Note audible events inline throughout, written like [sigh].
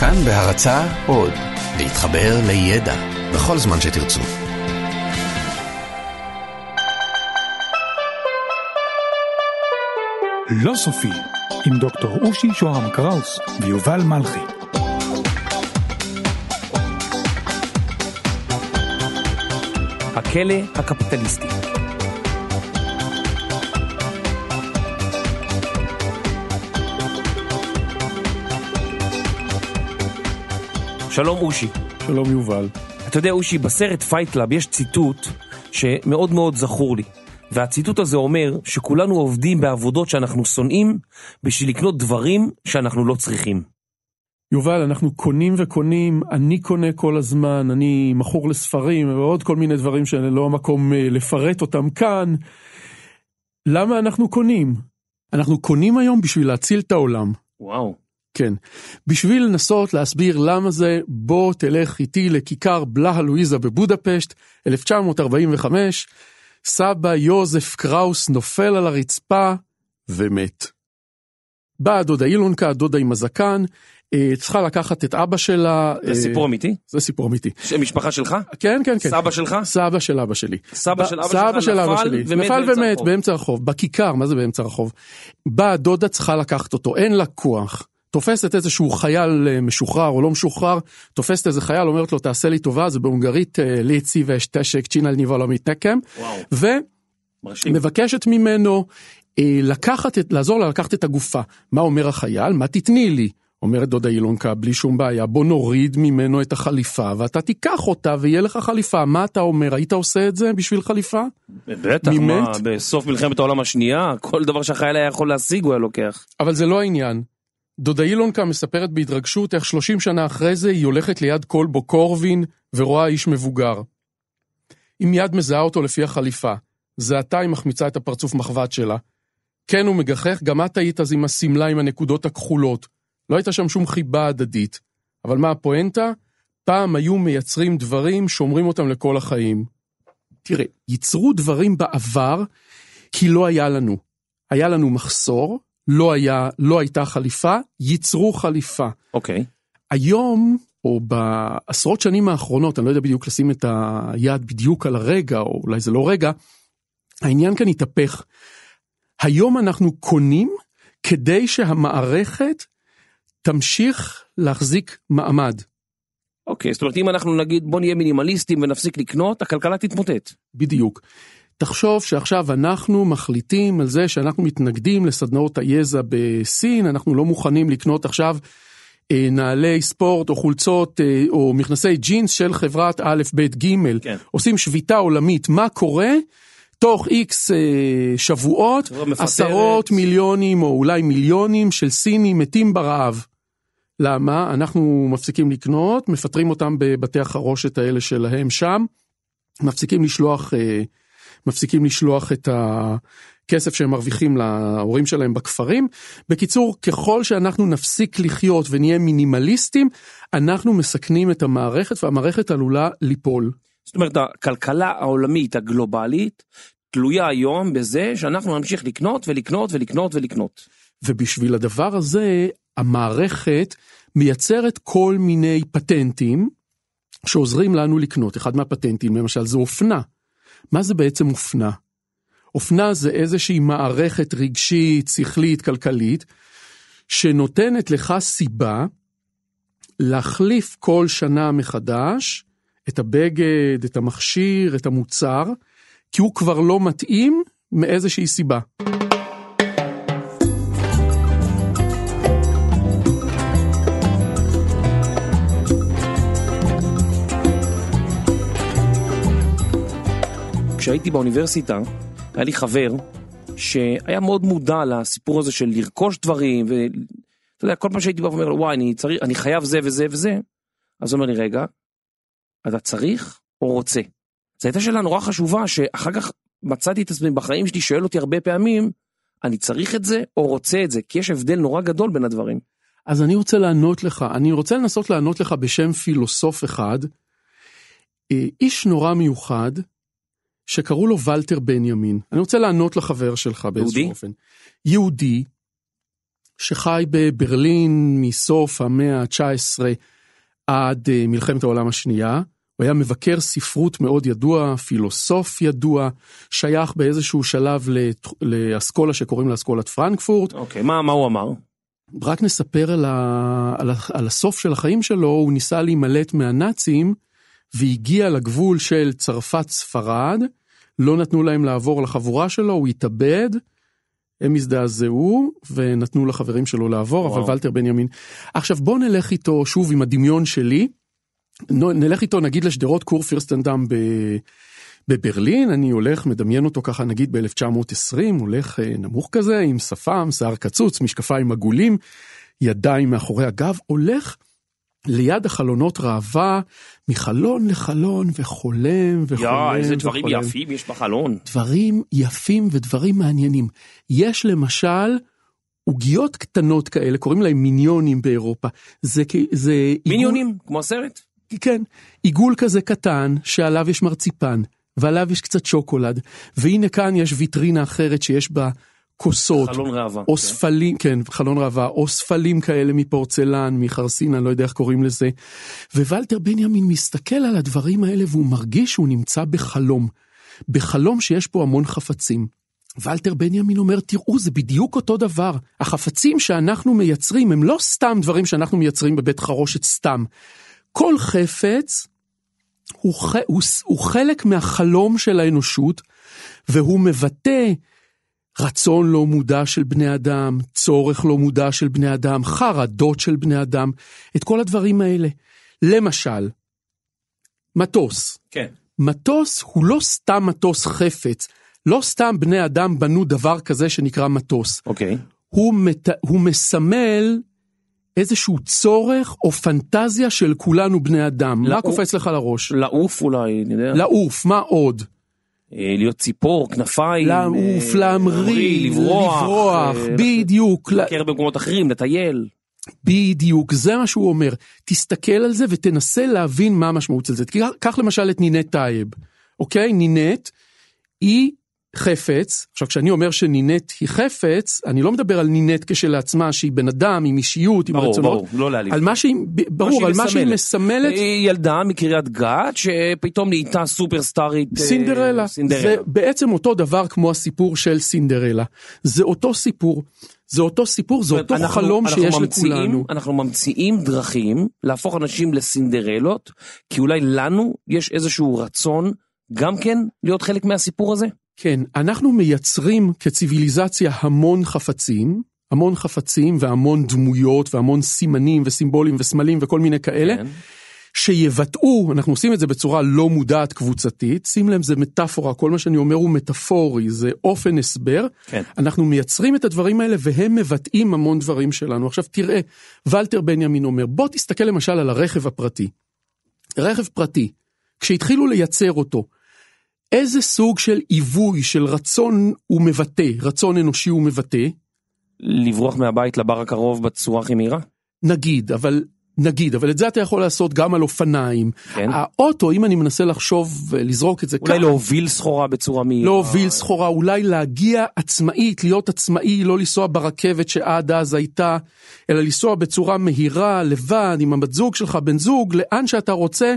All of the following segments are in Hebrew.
כאן בהרצה עוד, להתחבר לידע בכל זמן שתרצו. לא סופי, עם דוקטור אושי שוהם קראוס ויובל מלכי. הכלא הקפיטליסטי. שלום אושי. שלום יובל. אתה יודע אושי, בסרט Fight Club יש ציטוט שמאוד מאוד זכור לי. והציטוט הזה אומר שכולנו עובדים בעבודות שאנחנו שונאים בשביל לקנות דברים שאנחנו לא צריכים. יובל, אנחנו קונים וקונים, אני קונה כל הזמן, אני מכור לספרים ועוד כל מיני דברים שלא המקום אה, לפרט אותם כאן. למה אנחנו קונים? אנחנו קונים היום בשביל להציל את העולם. וואו. כן. בשביל לנסות להסביר למה זה, בוא תלך איתי לכיכר בלה לואיזה בבודפשט, 1945, סבא יוזף קראוס נופל על הרצפה ומת. באה דודה אילונקה, דודה עם הזקן, אה, צריכה לקחת את אבא שלה. זה סיפור אמיתי? זה סיפור אמיתי. משפחה שלך? כן, כן, כן. סבא שלך? סבא של אבא שלי. סבא של אבא סבא שלך של אבא נפל שלי. ומת נפל באמצע ומת הרחוב. באמצע הרחוב, בכיכר, מה זה באמצע הרחוב? באה הדודה צריכה לקחת אותו, אין לה כוח. תופסת איזשהו חייל אה, משוחרר או לא משוחרר, תופסת איזה חייל, אומרת לו תעשה לי טובה, זה בהונגרית אה, ליצי ואשתשק צ'ינל ניבו לא מתנקם. ומבקשת ממנו אה, לקחת, את, לעזור לה לקחת את הגופה. מה אומר החייל? מה תתני לי? אומרת דודה אילונקה, בלי שום בעיה, בוא נוריד ממנו את החליפה ואתה תיקח אותה ויהיה לך חליפה. מה אתה אומר? היית עושה את זה בשביל חליפה? בטח, מה, ממת? בסוף מלחמת העולם השנייה, כל דבר שהחייל היה יכול להשיג הוא היה לוקח. אבל זה לא העניין. דודה אילונקה מספרת בהתרגשות איך 30 שנה אחרי זה היא הולכת ליד כלבו קורבין ורואה איש מבוגר. היא מיד מזהה אותו לפי החליפה. זה עתה היא מחמיצה את הפרצוף מחבת שלה. כן, הוא מגחך, גם את היית אז עם השמלה עם הנקודות הכחולות. לא הייתה שם שום חיבה הדדית. אבל מה הפואנטה? פעם היו מייצרים דברים, שומרים אותם לכל החיים. תראה, ייצרו דברים בעבר כי לא היה לנו. היה לנו מחסור, לא, היה, לא הייתה חליפה, ייצרו חליפה. אוקיי. היום, או בעשרות שנים האחרונות, אני לא יודע בדיוק לשים את היד בדיוק על הרגע, או אולי זה לא רגע, העניין כאן התהפך. היום אנחנו קונים כדי שהמערכת תמשיך להחזיק מעמד. אוקיי, זאת אומרת אם אנחנו נגיד בוא נהיה מינימליסטים ונפסיק לקנות, הכלכלה תתמוטט. בדיוק. תחשוב שעכשיו אנחנו מחליטים על זה שאנחנו מתנגדים לסדנאות היזע בסין, אנחנו לא מוכנים לקנות עכשיו אה, נעלי ספורט או חולצות אה, או מכנסי ג'ינס של חברת א', ב', ג', כן. עושים שביתה עולמית, מה קורה? תוך איקס אה, שבועות. עשרות מיליונים או אולי מיליונים של סינים מתים ברעב. למה? אנחנו מפסיקים לקנות, מפטרים אותם בבתי החרושת האלה שלהם שם, מפסיקים לשלוח, מפסיקים לשלוח את הכסף שהם מרוויחים להורים שלהם בכפרים. בקיצור, ככל שאנחנו נפסיק לחיות ונהיה מינימליסטים, אנחנו מסכנים את המערכת והמערכת עלולה ליפול. זאת אומרת הכלכלה העולמית הגלובלית תלויה היום בזה שאנחנו נמשיך לקנות ולקנות ולקנות ולקנות. ובשביל הדבר הזה, המערכת מייצרת כל מיני פטנטים שעוזרים לנו לקנות. אחד מהפטנטים, למשל, זה אופנה. מה זה בעצם אופנה? אופנה זה איזושהי מערכת רגשית, שכלית, כלכלית, שנותנת לך סיבה להחליף כל שנה מחדש את הבגד, את המכשיר, את המוצר, כי הוא כבר לא מתאים מאיזושהי סיבה. כשהייתי באוניברסיטה היה לי חבר שהיה מאוד מודע לסיפור הזה של לרכוש דברים ואתה יודע כל פעם שהייתי בא ואומר לו וואי אני צריך אני חייב זה וזה וזה אז הוא אומר לי רגע אתה צריך או רוצה. זו הייתה שאלה נורא חשובה שאחר כך מצאתי את עצמי בחיים שלי שואל אותי הרבה פעמים אני צריך את זה או רוצה את זה כי יש הבדל נורא גדול בין הדברים. אז אני רוצה לענות לך, אני רוצה לנסות לענות לך בשם פילוסוף אחד, אה, איש נורא מיוחד, שקראו לו ולטר בנימין. אני רוצה לענות לחבר שלך באיזשהו יהודי? אופן. יהודי, שחי בברלין מסוף המאה ה-19 עד אה, מלחמת העולם השנייה. הוא היה מבקר ספרות מאוד ידוע, פילוסוף ידוע, שייך באיזשהו שלב לאסכולה שקוראים לה אסכולת פרנקפורט. אוקיי, מה, מה הוא אמר? רק נספר על, ה... על, ה... על הסוף של החיים שלו, הוא ניסה להימלט מהנאצים והגיע לגבול של צרפת-ספרד, לא נתנו להם לעבור לחבורה שלו, הוא התאבד, הם הזדעזעו ונתנו לחברים שלו לעבור, וואו. אבל ולטר בנימין. עכשיו בוא נלך איתו שוב עם הדמיון שלי, נלך איתו נגיד לשדרות קורפירסטנדם ב... בברלין, אני הולך, מדמיין אותו ככה נגיד ב-1920, הולך אה, נמוך כזה, עם שפם, שיער קצוץ, משקפיים עגולים, ידיים מאחורי הגב, הולך ליד החלונות ראווה, מחלון לחלון, וחולם וחולם יא, איזה דברים וחולם. יפים יש בחלון. דברים יפים ודברים מעניינים. יש למשל עוגיות קטנות כאלה, קוראים להם מיניונים באירופה. זה, זה עיגול- מיניונים, כמו הסרט. כן, עיגול כזה קטן שעליו יש מרציפן ועליו יש קצת שוקולד והנה כאן יש ויטרינה אחרת שיש בה כוסות חלון ראווה. או כן. ספלים, כן, חלון ראווה, או ספלים כאלה מפורצלן, מחרסין, אני לא יודע איך קוראים לזה. ווולטר בנימין מסתכל על הדברים האלה והוא מרגיש שהוא נמצא בחלום. בחלום שיש בו המון חפצים. ולטר בנימין אומר, תראו, זה בדיוק אותו דבר. החפצים שאנחנו מייצרים הם לא סתם דברים שאנחנו מייצרים בבית חרושת סתם. כל חפץ הוא, ח... הוא... הוא חלק מהחלום של האנושות, והוא מבטא רצון לא מודע של בני אדם, צורך לא מודע של בני אדם, חרדות של בני אדם, את כל הדברים האלה. למשל, מטוס. כן. מטוס הוא לא סתם מטוס חפץ, לא סתם בני אדם בנו דבר כזה שנקרא מטוס. אוקיי. הוא, מת... הוא מסמל איזשהו צורך או פנטזיה של כולנו בני אדם. מה לעוף- קופץ לך לראש? לעוף אולי, אני יודע. לעוף, מה עוד? אה, להיות ציפור, כנפיים. לעוף, אה, להמריא, לברוח. לברוח, אה, בדיוק, לבקר במקומות אחרים, לטייל. בדיוק, זה מה שהוא אומר. תסתכל על זה ותנסה להבין מה המשמעות של זה. קח למשל את נינט טייב, אוקיי? נינט היא חפץ. עכשיו, כשאני אומר שנינט היא חפץ, אני לא מדבר על נינט כשלעצמה, שהיא בן אדם עם אישיות, עם ברור, רצונות. ברור, לא להעליב. על מה שהיא, ברור, על מה שהיא מסמלת. היא ילדה מקריית גת שפתאום נהייתה סופרסטארית. אה, סינדרלה. סינדרלה. זה בעצם אותו דבר כמו הסיפור של סינדרלה. זה אותו סיפור. זה אותו סיפור, זה אותו אנחנו- חלום אנחנו שיש ממציאים- לכולנו. אנחנו ממציאים דרכים להפוך אנשים לסינדרלות, כי אולי לנו יש איזשהו רצון גם כן להיות חלק מהסיפור הזה? כן, אנחנו מייצרים כציוויליזציה המון חפצים, המון חפצים והמון דמויות והמון סימנים וסימבולים וסמלים וכל מיני כאלה, כן. שיבטאו, אנחנו עושים את זה בצורה לא מודעת קבוצתית, שים לב זה מטאפורה, כל מה שאני אומר הוא מטאפורי, זה אופן הסבר, כן. אנחנו מייצרים את הדברים האלה והם מבטאים המון דברים שלנו. עכשיו תראה, ולטר בנימין אומר, בוא תסתכל למשל על הרכב הפרטי. רכב פרטי, כשהתחילו לייצר אותו, איזה סוג של עיווי, של רצון הוא מבטא, רצון אנושי הוא מבטא, לברוח מהבית לבר הקרוב בצורה הכי מהירה? נגיד, אבל נגיד, אבל את זה אתה יכול לעשות גם על אופניים. כן. האוטו, אם אני מנסה לחשוב ולזרוק את זה אולי כאן, להוביל סחורה בצורה מהירה. להוביל סחורה, אולי להגיע עצמאית, להיות עצמאי, לא לנסוע ברכבת שעד אז הייתה, אלא לנסוע בצורה מהירה, לבד, עם הבת זוג שלך, בן זוג, לאן שאתה רוצה,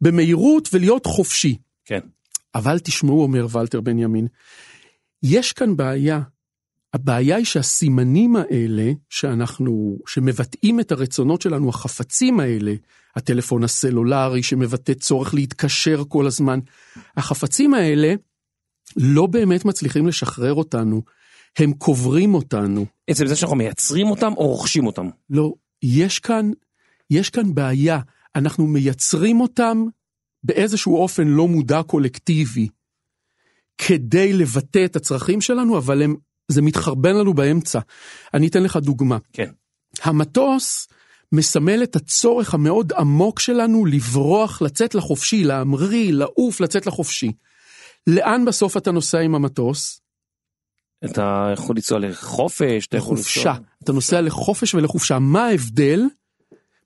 במהירות ולהיות חופשי. כן. אבל תשמעו, אומר ולטר בנימין, יש כאן בעיה. הבעיה היא שהסימנים האלה, שאנחנו, שמבטאים את הרצונות שלנו, החפצים האלה, הטלפון הסלולרי שמבטא צורך להתקשר כל הזמן, החפצים האלה לא באמת מצליחים לשחרר אותנו, הם קוברים אותנו. עצם זה שאנחנו מייצרים אותם או רוכשים אותם. לא, יש כאן, יש כאן בעיה, אנחנו מייצרים אותם באיזשהו אופן לא מודע קולקטיבי, כדי לבטא את הצרכים שלנו, אבל הם, זה מתחרבן לנו באמצע. אני אתן לך דוגמה. כן. המטוס מסמל את הצורך המאוד עמוק שלנו לברוח, לצאת לחופשי, להמריא, לעוף, לצאת לחופשי. לאן בסוף אתה נוסע עם המטוס? אתה יכול לנסוע לחופש, אתה יכול לחופשה. לנסוע... אתה נוסע לחופש ולחופשה. מה ההבדל?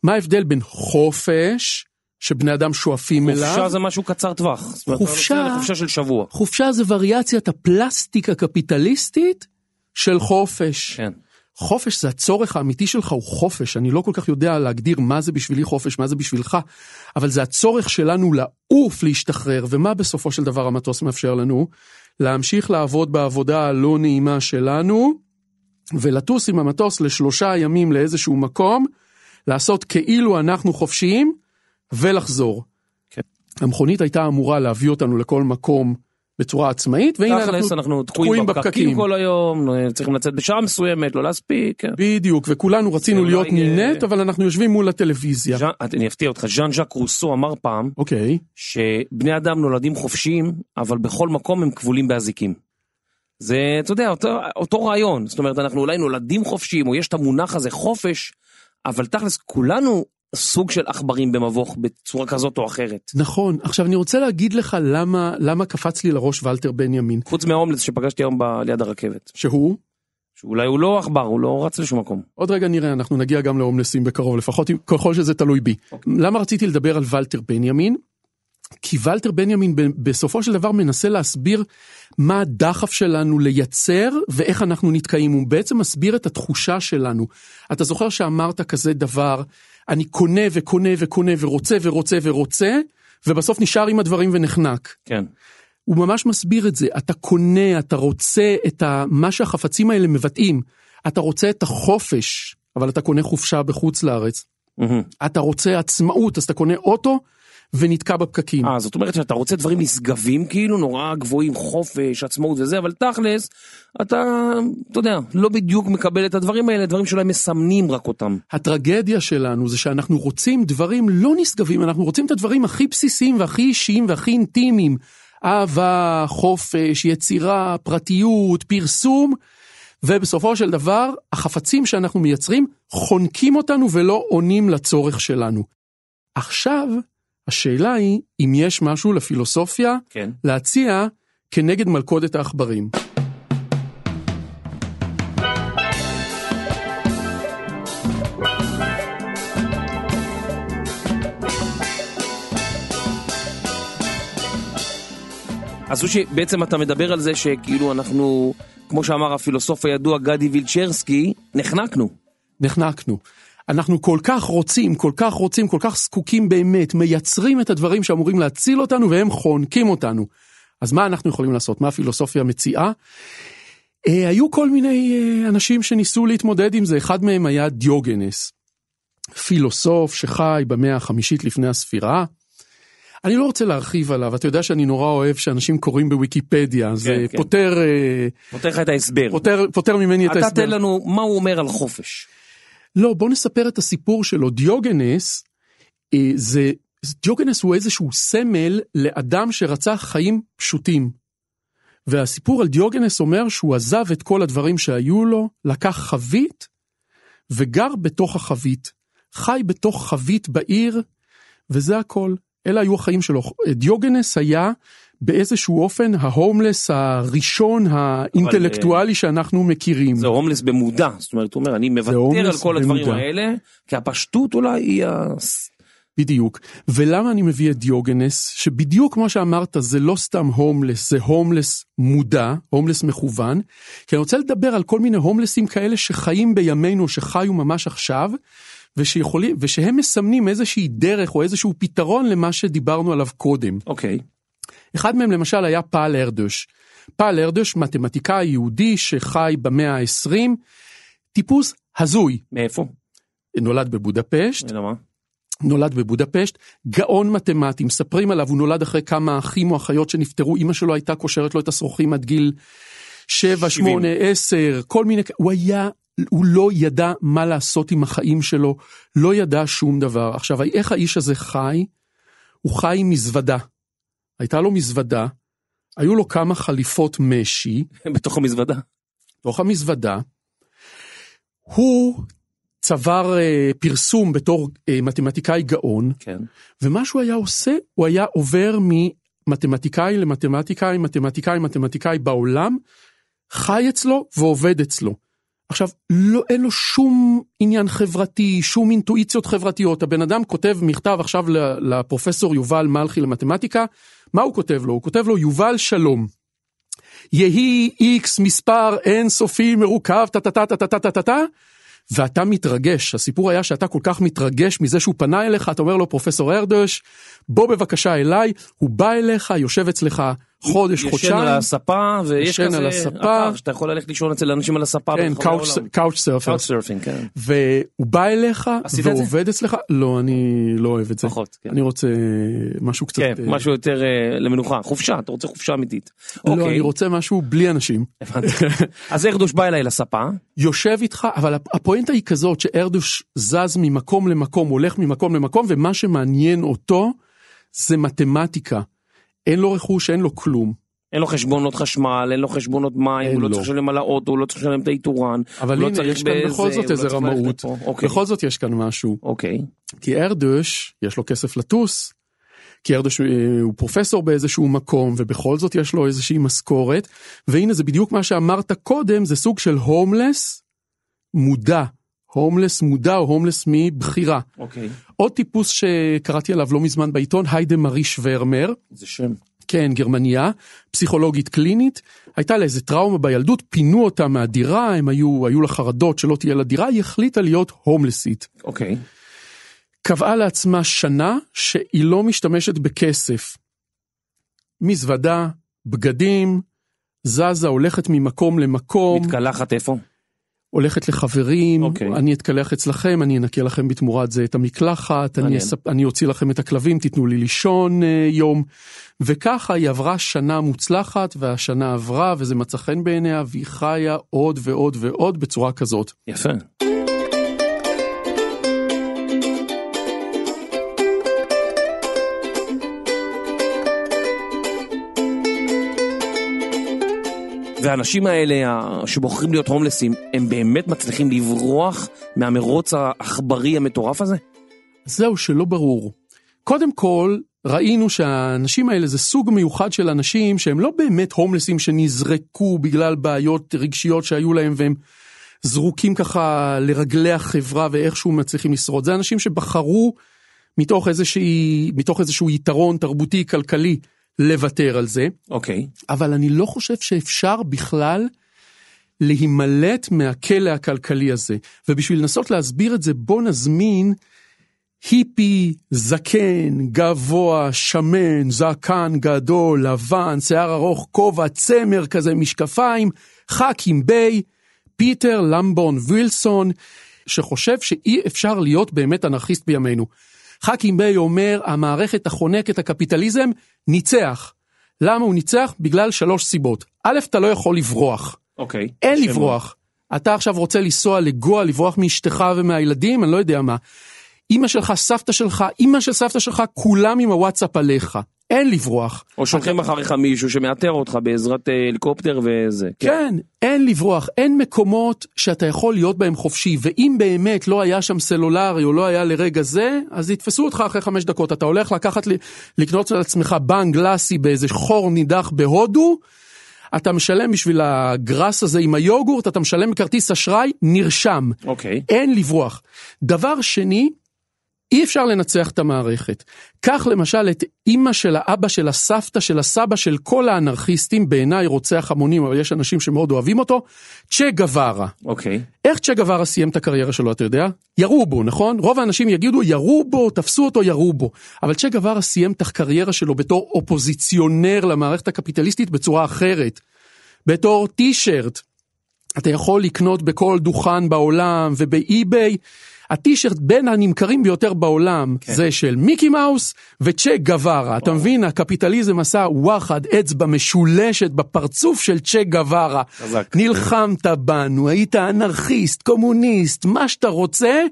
מה ההבדל בין חופש, שבני אדם שואפים אליו, חופשה זה משהו קצר טווח. חופשה- נוסע לחופשה של שבוע. חופשה זה וריאציית הפלסטיק הקפיטליסטית של חופש. כן. חופש זה הצורך האמיתי שלך, הוא חופש. אני לא כל כך יודע להגדיר מה זה בשבילי חופש, מה זה בשבילך, אבל זה הצורך שלנו לעוף, להשתחרר, ומה בסופו של דבר המטוס מאפשר לנו? להמשיך לעבוד בעבודה הלא נעימה שלנו, ולטוס עם המטוס לשלושה ימים לאיזשהו מקום, לעשות כאילו אנחנו חופשיים, ולחזור. כן. המכונית הייתה אמורה להביא אותנו לכל מקום בצורה עצמאית, והנה תכלס אנחנו תקועים בפקקים כל היום, צריכים לצאת בשעה מסוימת, לא להספיק. כן. בדיוק, וכולנו רצינו להיות אולי, אה, נינט, אבל אנחנו יושבים מול הטלוויזיה. ז'אן- אני אפתיע אותך, ז'אן ז'אק רוסו אמר פעם אוקיי, שבני אדם נולדים חופשיים, אבל בכל מקום הם כבולים באזיקים. זה, אתה יודע, אותו, אותו רעיון, זאת אומרת, אנחנו אולי נולדים חופשיים, או יש את המונח הזה חופש, אבל תכלס כולנו סוג של עכברים במבוך בצורה כזאת או אחרת. נכון. עכשיו אני רוצה להגיד לך למה, למה קפץ לי לראש ולטר בנימין, חוץ מההומלס שפגשתי היום ב- ליד הרכבת, שהוא, שאולי הוא לא עכבר, הוא לא רץ לשום מקום. עוד רגע נראה, אנחנו נגיע גם להומלסים בקרוב, לפחות ככל שזה תלוי בי. אוקיי. למה רציתי לדבר על ולטר בנימין? כי ולטר בנימין בסופו של דבר מנסה להסביר מה הדחף שלנו לייצר ואיך אנחנו נתקעים. הוא בעצם מסביר את התחושה שלנו. אתה זוכר שאמרת כזה דבר, אני קונה וקונה וקונה ורוצה ורוצה ורוצה, ובסוף נשאר עם הדברים ונחנק. כן. הוא ממש מסביר את זה, אתה קונה, אתה רוצה את ה... מה שהחפצים האלה מבטאים. אתה רוצה את החופש, אבל אתה קונה חופשה בחוץ לארץ. מהמם. אתה רוצה עצמאות, אז אתה קונה אוטו ונתקע בפקקים. אה, זאת אומרת שאתה רוצה דברים נשגבים כאילו, נורא גבוהים, חופש, עצמאות וזה, אבל תכלס, אתה, אתה יודע, לא בדיוק מקבל את הדברים האלה, דברים שאולי מסמנים רק אותם. הטרגדיה שלנו זה שאנחנו רוצים דברים לא נשגבים, אנחנו רוצים את הדברים הכי בסיסיים והכי אישיים והכי אינטימיים. אהבה, חופש, יצירה, פרטיות, פרסום, ובסופו של דבר, החפצים שאנחנו מייצרים חונקים אותנו ולא עונים לצורך שלנו. עכשיו, השאלה היא אם יש משהו לפילוסופיה כן. להציע כנגד מלכודת העכברים. אז סושי, בעצם אתה מדבר על זה שכאילו אנחנו, כמו שאמר הפילוסוף הידוע גדי וילצ'רסקי, נחנקנו. נחנקנו. אנחנו כל כך רוצים, כל כך רוצים, כל כך זקוקים באמת, מייצרים את הדברים שאמורים להציל אותנו והם חונקים אותנו. אז מה אנחנו יכולים לעשות? מה הפילוסופיה מציעה? אה, היו כל מיני אה, אנשים שניסו להתמודד עם זה, אחד מהם היה דיוגנס, פילוסוף שחי במאה החמישית לפני הספירה. אני לא רוצה להרחיב עליו, אתה יודע שאני נורא אוהב שאנשים קוראים בוויקיפדיה, זה כן. פותר, אה, נותן לך את ההסבר. פותר, פותר ממני את אתה ההסבר. תן לנו מה הוא אומר על חופש. לא, בוא נספר את הסיפור שלו. דיוגנס, אה, זה, דיוגנס הוא איזשהו סמל לאדם שרצה חיים פשוטים. והסיפור על דיוגנס אומר שהוא עזב את כל הדברים שהיו לו, לקח חבית, וגר בתוך החבית. חי בתוך חבית בעיר, וזה הכל. אלה היו החיים שלו. דיוגנס היה באיזשהו אופן ההומלס הראשון האינטלקטואלי שאנחנו מכירים. זה הומלס במודע, זאת אומרת, הוא אומר, אני מוותר על כל הדברים במודע. האלה, כי הפשטות אולי היא ה... בדיוק. ולמה אני מביא את דיוגנס, שבדיוק כמו שאמרת, זה לא סתם הומלס, זה הומלס מודע, הומלס מכוון, כי אני רוצה לדבר על כל מיני הומלסים כאלה שחיים בימינו, שחיו ממש עכשיו, ושיכולים, ושהם מסמנים איזושהי דרך או איזשהו פתרון למה שדיברנו עליו קודם. אוקיי. אחד מהם למשל היה פאל ארדוש. פאל ארדוש, מתמטיקאי יהודי שחי במאה ה-20, טיפוס הזוי, מאיפה? נולד בבודפשט, אלא מה? נולד בבודפשט, גאון מתמטי, מספרים עליו, הוא נולד אחרי כמה אחים או אחיות שנפטרו, אמא שלו הייתה קושרת לו את השרוכים עד גיל 7, 8, 10, כל מיני, הוא היה, הוא לא ידע מה לעשות עם החיים שלו, לא ידע שום דבר. עכשיו, איך האיש הזה חי? הוא חי עם מזוודה. הייתה לו מזוודה, היו לו כמה חליפות משי, [laughs] בתוך המזוודה. בתוך המזוודה. הוא צבר אה, פרסום בתור אה, מתמטיקאי גאון, כן. ומה שהוא היה עושה, הוא היה עובר ממתמטיקאי למתמטיקאי, מתמטיקאי, מתמטיקאי בעולם, חי אצלו ועובד אצלו. עכשיו, לא, אין לו שום עניין חברתי, שום אינטואיציות חברתיות. הבן אדם כותב מכתב עכשיו לפרופסור יובל מלכי למתמטיקה, מה הוא כותב לו? הוא כותב לו, יובל שלום. יהי איקס מספר אינסופי מרוכב, טה טה טה טה טה טה טה טה, ואתה מתרגש. הסיפור היה שאתה כל כך מתרגש מזה שהוא פנה אליך, אתה אומר לו, פרופסור ארדוש, בוא בבקשה אליי, הוא בא אליך, יושב אצלך חודש, ישן חודשיים. על הספה, ויש ישן כזה על הספה. שאתה יכול ללכת לישון אצל אנשים על הספה. כן. Couch surfer. Couch surfing, כן. והוא בא אליך? ועובד אצלך, לא, אני לא אוהב את זה. פחות, כן. אני רוצה משהו קצת... כן, אה, משהו יותר אה, למנוחה, חופשה, אתה רוצה חופשה אמיתית. לא, אוקיי, אני רוצה משהו בלי אנשים. אז ארדוש בא אליי לספה, יושב איתך, אבל הפואנטה היא כזאת שארדוש זז ממקום למקום, הולך ממקום למקום, ומה שמעניין אותו זה מתמטיקה. אין לו רכוש, אין לו כלום. אין לו חשבונות חשמל, אין לו חשבונות מים, הוא לא. צריך לשלם על האוטו, הוא לא צריך לשלם את האיתורן. אבל לא הנה, יש כאן בכל זאת לא איזה רמאות. אוקיי, בכל זאת יש כאן משהו. אוקיי, כי ארדוש, יש לו כסף לטוס, כי ארדוש אה, הוא פרופסור באיזשהו מקום, ובכל זאת יש לו איזושהי משכורת, והנה זה בדיוק מה שאמרת קודם, זה סוג של הומלס מודע. הומלס מודע או הומלס מבחירה. אוקיי. עוד טיפוס שקראתי עליו לא מזמן בעיתון, היידה מארי שוורמר, זה שם. כן, גרמניה, פסיכולוגית קלינית, הייתה לה איזה טראומה בילדות, פינו אותה מהדירה, הם היו, היו לה חרדות שלא תהיה לה דירה, היא החליטה להיות הומלסית. אוקיי. קבעה לעצמה שנה שהיא לא משתמשת בכסף. מזוודה, בגדים, זזה, הולכת ממקום למקום, מתקלחת איפה? הולכת לחברים, אוקיי. אני אתקלח אצלכם, אני אנקה לכם בתמורת זה את המקלחת, אני. אספ... אני אוציא לכם את הכלבים, תיתנו לי לישון אה, יום. וככה היא עברה שנה מוצלחת, והשנה עברה, וזה מצא חן בעיניה, והיא חיה עוד ועוד ועוד בצורה כזאת. יפה. והאנשים האלה שבוחרים להיות הומלסים, הם באמת מצליחים לברוח מהמרוץ העכברי המטורף הזה? זהו שלא ברור. קודם כל, ראינו שהאנשים האלה זה סוג מיוחד של אנשים שהם לא באמת הומלסים שנזרקו בגלל בעיות רגשיות שהיו להם והם זרוקים ככה לרגלי החברה ואיכשהו מצליחים לשרוד. זה אנשים שבחרו מתוך, איזושהי, מתוך איזשהו יתרון תרבותי כלכלי לוותר על זה, אוקיי. אבל אני לא חושב שאפשר בכלל להימלט מהכלא הכלכלי הזה. ובשביל לנסות להסביר את זה, בוא נזמין היפי, זקן, גבוה, שמן, זקן גדול, לבן, שיער ארוך, כובע, צמר כזה, משקפיים, חכים ביי, פיטר למבון וילסון, שחושב שאי אפשר להיות באמת אנרכיסט בימינו. חכים ביי אומר, המערכת החונקת, הקפיטליזם, ניצח. למה הוא ניצח? בגלל שלוש סיבות. א', אתה לא יכול לברוח. אוקיי. אין שם לברוח. אתה עכשיו רוצה לנסוע לגוע, לברוח מאשתך ומהילדים, אני לא יודע מה. אמא שלך, סבתא שלך, אמא של סבתא שלך, כולם עם הוואטסאפ עליך. אין לברוח. או שולחים אחריך מישהו שמאתר אותך בעזרת אה, הליקופטר וזה. כן, אין לברוח, אין מקומות שאתה יכול להיות בהם חופשי, ואם באמת לא היה שם סלולרי או לא היה לרגע זה, אז יתפסו אותך אחרי חמש דקות. אתה הולך לקחת, לקנות לעצמך בנג גלאסי באיזה חור נידח בהודו, אתה משלם בשביל הגראס הזה עם היוגורט, אתה משלם בכרטיס אשראי, נרשם. אוקיי. אין לברוח. דבר שני, אי אפשר לנצח את המערכת. קח למשל את אימא של האבא של הסבתא של הסבא של כל האנרכיסטים, בעיניי רוצח המונים, אבל יש אנשים שמאוד אוהבים אותו, צ'ה גווארה. אוקיי. איך צ'ה גווארה סיים את הקריירה שלו, אתה יודע? ירו בו, נכון? רוב האנשים יגידו, ירו בו, תפסו אותו, ירו בו. אבל צ'ה גווארה סיים את הקריירה שלו בתור אופוזיציונר למערכת הקפיטליסטית בצורה אחרת. בתור טישרט. אתה יכול לקנות בכל דוכן בעולם ובאי-ביי. הטישרט בין הנמכרים ביותר בעולם כן. זה של מיקי מאוס וצ'ה גווארה. אתה מבין, הקפיטליזם עשה וואחד אצבע משולשת בפרצוף של צ'ה גווארה. חזק. נלחמת בנו, היית אנרכיסט, קומוניסט, מה שאתה רוצה,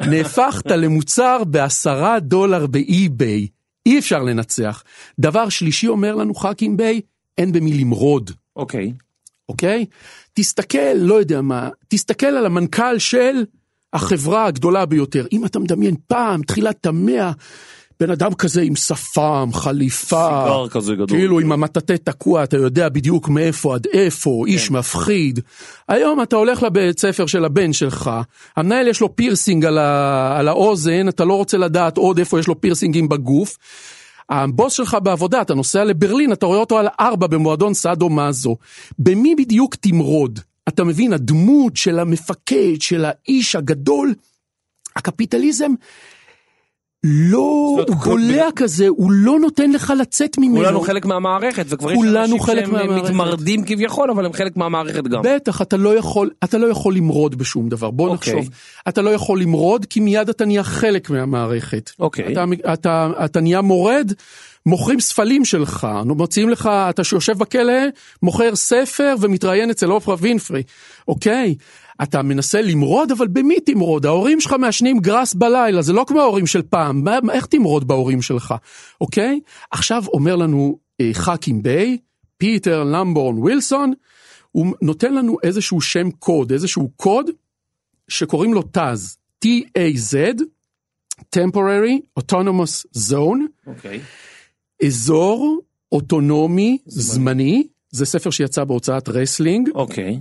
נהפכת [laughs] למוצר בעשרה דולר באי-ביי. אי אפשר לנצח. דבר שלישי אומר לנו חכים ביי, אין במי למרוד. אוקיי. אוקיי? תסתכל, לא יודע מה, תסתכל על המנכ"ל של החברה הגדולה ביותר. אם אתה מדמיין פעם, תחילת המאה, בן אדם כזה עם שפם, חליפה, סיגר כזה גדול. כאילו עם המטאטא תקוע, אתה יודע בדיוק מאיפה עד איפה, איש מפחיד. היום אתה הולך לבית ספר של הבן שלך, המנהל יש לו פירסינג על, ה... על האוזן, אתה לא רוצה לדעת עוד איפה יש לו פירסינגים בגוף. הבוס שלך בעבודה, אתה נוסע לברלין, אתה רואה אותו על ארבע במועדון סאדו מאזו. במי בדיוק תמרוד? אתה מבין, הדמות של המפקד, של האיש הגדול, הקפיטליזם, לא, הוא בולע כזה, הוא לא נותן לך לצאת ממנו. כולנו חלק מהמערכת, וכבר יש אנשים שהם. מתמרדים כביכול, אבל הם חלק מהמערכת גם. בטח, אתה לא יכול, אתה לא יכול למרוד בשום דבר. בוא אוקיי. נחשוב. אתה לא יכול למרוד, כי מיד אתה נהיה חלק מהמערכת. אוקיי. אתה, אתה, אתה נהיה מורד, מוכרים ספלים שלך, מוציאים לך, אתה שיושב בכלא, מוכר ספר ומתראיין אצל אופרה וינפרי, אוקיי? אתה מנסה למרוד, אבל במי תמרוד? ההורים שלך מעשנים גראס בלילה, זה לא כמו ההורים של פעם, מה, איך תמרוד בהורים שלך, אוקיי? עכשיו אומר לנו אה, חכים ביי, פיטר למבורן ווילסון, הוא נותן לנו איזשהו שם קוד, איזשהו קוד שקוראים לו TAZ, T-A-Z, Temporary Autonomous Zone, אוקיי. אזור אוטונומי זמני, זה ספר שיצא בהוצאת רסלינג, אוקיי.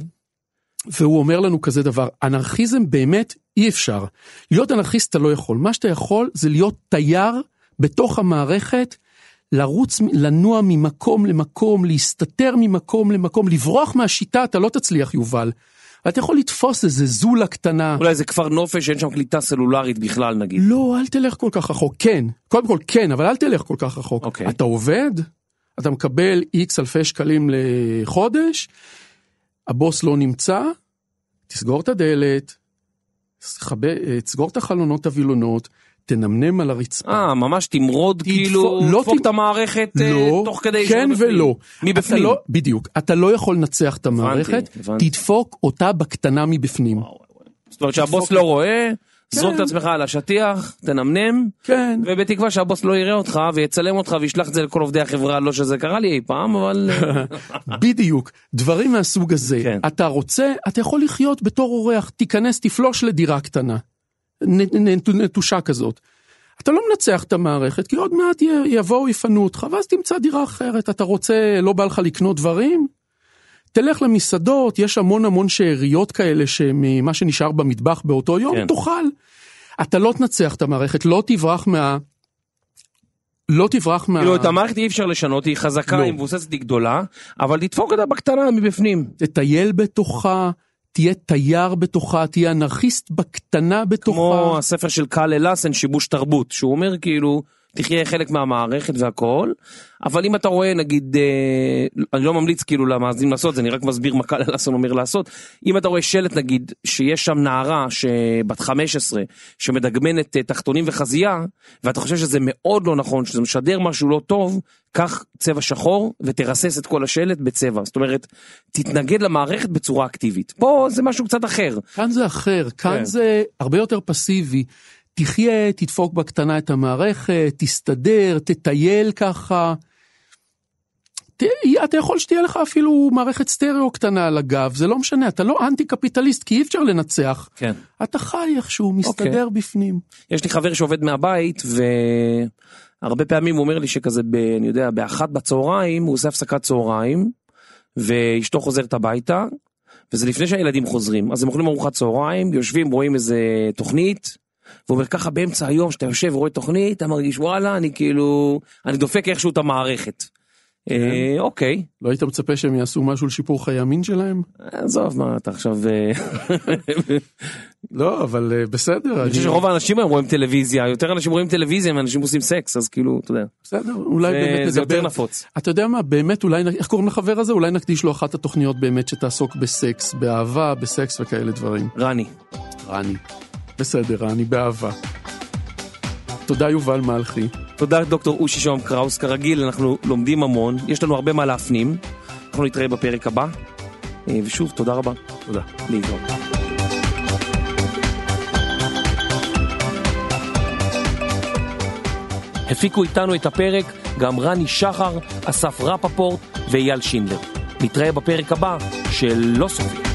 והוא אומר לנו כזה דבר, אנרכיזם באמת אי אפשר. להיות אנרכיסט אתה לא יכול, מה שאתה יכול זה להיות תייר בתוך המערכת, לרוץ, לנוע ממקום למקום, להסתתר ממקום למקום, לברוח מהשיטה אתה לא תצליח יובל. אתה יכול לתפוס איזה זולה קטנה. אולי זה כפר נופש שאין שם קליטה סלולרית בכלל נגיד. לא, אל תלך כל כך רחוק. כן, קודם כל כן, אבל אל תלך כל כך רחוק. אוקיי. אתה עובד, אתה מקבל איקס אלפי שקלים לחודש, הבוס לא נמצא, תסגור את הדלת, אה, תסגור את החלונות הווילונות, תנמנם על הרצפה. אה, ממש תמרוד כאילו, לא דפוק תמ- את המערכת אה, לא, תוך כדי כן. ולא. מבפנים. אתה לא, בדיוק, אתה לא יכול לנצח את המערכת, הבנתי. תדפוק אותה בקטנה מבפנים. זאת אומרת שהבוס לא רואה, זרוק את כן. עצמך על השטיח, תנמנם, כן. ובתקווה שהבוס לא יראה אותך ויצלם אותך וישלח את זה לכל עובדי החברה, לא שזה קרה לי אי פעם, אבל... אה, [laughs] בדיוק, דברים מהסוג הזה. כן. אתה רוצה, אתה יכול לחיות בתור אורח, תיכנס, תפלוש לדירה קטנה, נטושה כזאת. אתה לא מנצח את המערכת, כי עוד מעט יבואו, יפנו אותך, ואז תמצא דירה אחרת. אתה רוצה, לא בא לך לקנות דברים? תלך למסעדות, יש המון המון שאריות כאלה שממה שנשאר במטבח באותו יום, כן. תאכל. אתה לא תנצח את המערכת, לא תברח מה... לא תברח מה... כאילו את המערכת אי אפשר לשנות, היא חזקה, לא. היא מבוססת, היא גדולה, אבל תדפוק אותה בקטנה מבפנים. תטייל בתוכה, תהיה תייר בתוכה, תהיה אנרכיסט בקטנה כמו בתוכה. הספר של קאל אלאסן, שיבוש תרבות, שהוא אומר כאילו, תחיה חלק מהמערכת והכל, אבל אם אתה רואה נגיד, אה, אני לא ממליץ כאילו למאזינים לעשות זה, אני רק מסביר מה קאל אלאסן אומר לעשות, אם אתה רואה שלט נגיד, שיש שם נערה שבת 15, שמדגמנת אה, תחתונים וחזייה, ואתה חושב שזה מאוד לא נכון, שזה משדר משהו לא טוב, קח צבע שחור ותרסס את כל השלט בצבע, זאת אומרת, תתנגד למערכת בצורה אקטיבית. פה זה משהו קצת אחר. כאן זה אחר, כאן כן. זה הרבה יותר פסיבי. תחיה, תדפוק בקטנה את המערכת, תסתדר, תטייל ככה. ת- אתה יכול שתהיה לך אפילו מערכת סטריאו קטנה על הגב, זה לא משנה, אתה לא אנטי קפיטליסט כי אי אפשר לנצח. כן. אתה חי איכשהו, מסתדר בפנים. יש לי חבר שעובד מהבית והרבה פעמים הוא אומר לי שכזה ב, אני יודע באחת בצהריים הוא עושה הפסקת צהריים ואשתו חוזרת הביתה וזה לפני שהילדים חוזרים אז הם אוכלים ארוחת צהריים יושבים רואים איזה תוכנית. והוא אומר ככה באמצע היום שאתה יושב ורואה תוכנית אתה מרגיש וואלה אני כאילו אני דופק איכשהו את המערכת. אה, אוקיי לא היית מצפה שהם יעשו משהו לשיפור חיי המין שלהם? עזוב מה אתה עכשיו אה, לא, אבל אה, בסדר. אני חושב שרוב האנשים היום רואים טלוויזיה יותר אנשים רואים טלוויזיה מאנשים עושים סקס אז כאילו אתה יודע בסדר, אולי באמת זה יותר נדבר. נפוץ. אתה יודע מה, באמת אולי, איך קוראים לחבר הזה? אולי נקדיש לו אחת התוכניות באמת שתעסוק בסקס, באהבה, בסקס וכאלה דברים. רני. רני. בסדר, רני, באהבה. תודה יובל מלכי. תודה דוקטור אושי שום קראוס, כרגיל אנחנו לומדים המון, יש לנו הרבה מה להפנים, אנחנו נתראה בפרק הבא, אה, ושוב תודה רבה, תודה. להתראות. הפיקו איתנו את הפרק גם רני שחר, אסף רפפורט ואייל שינדלר. נתראה בפרק הבא של לא סופי.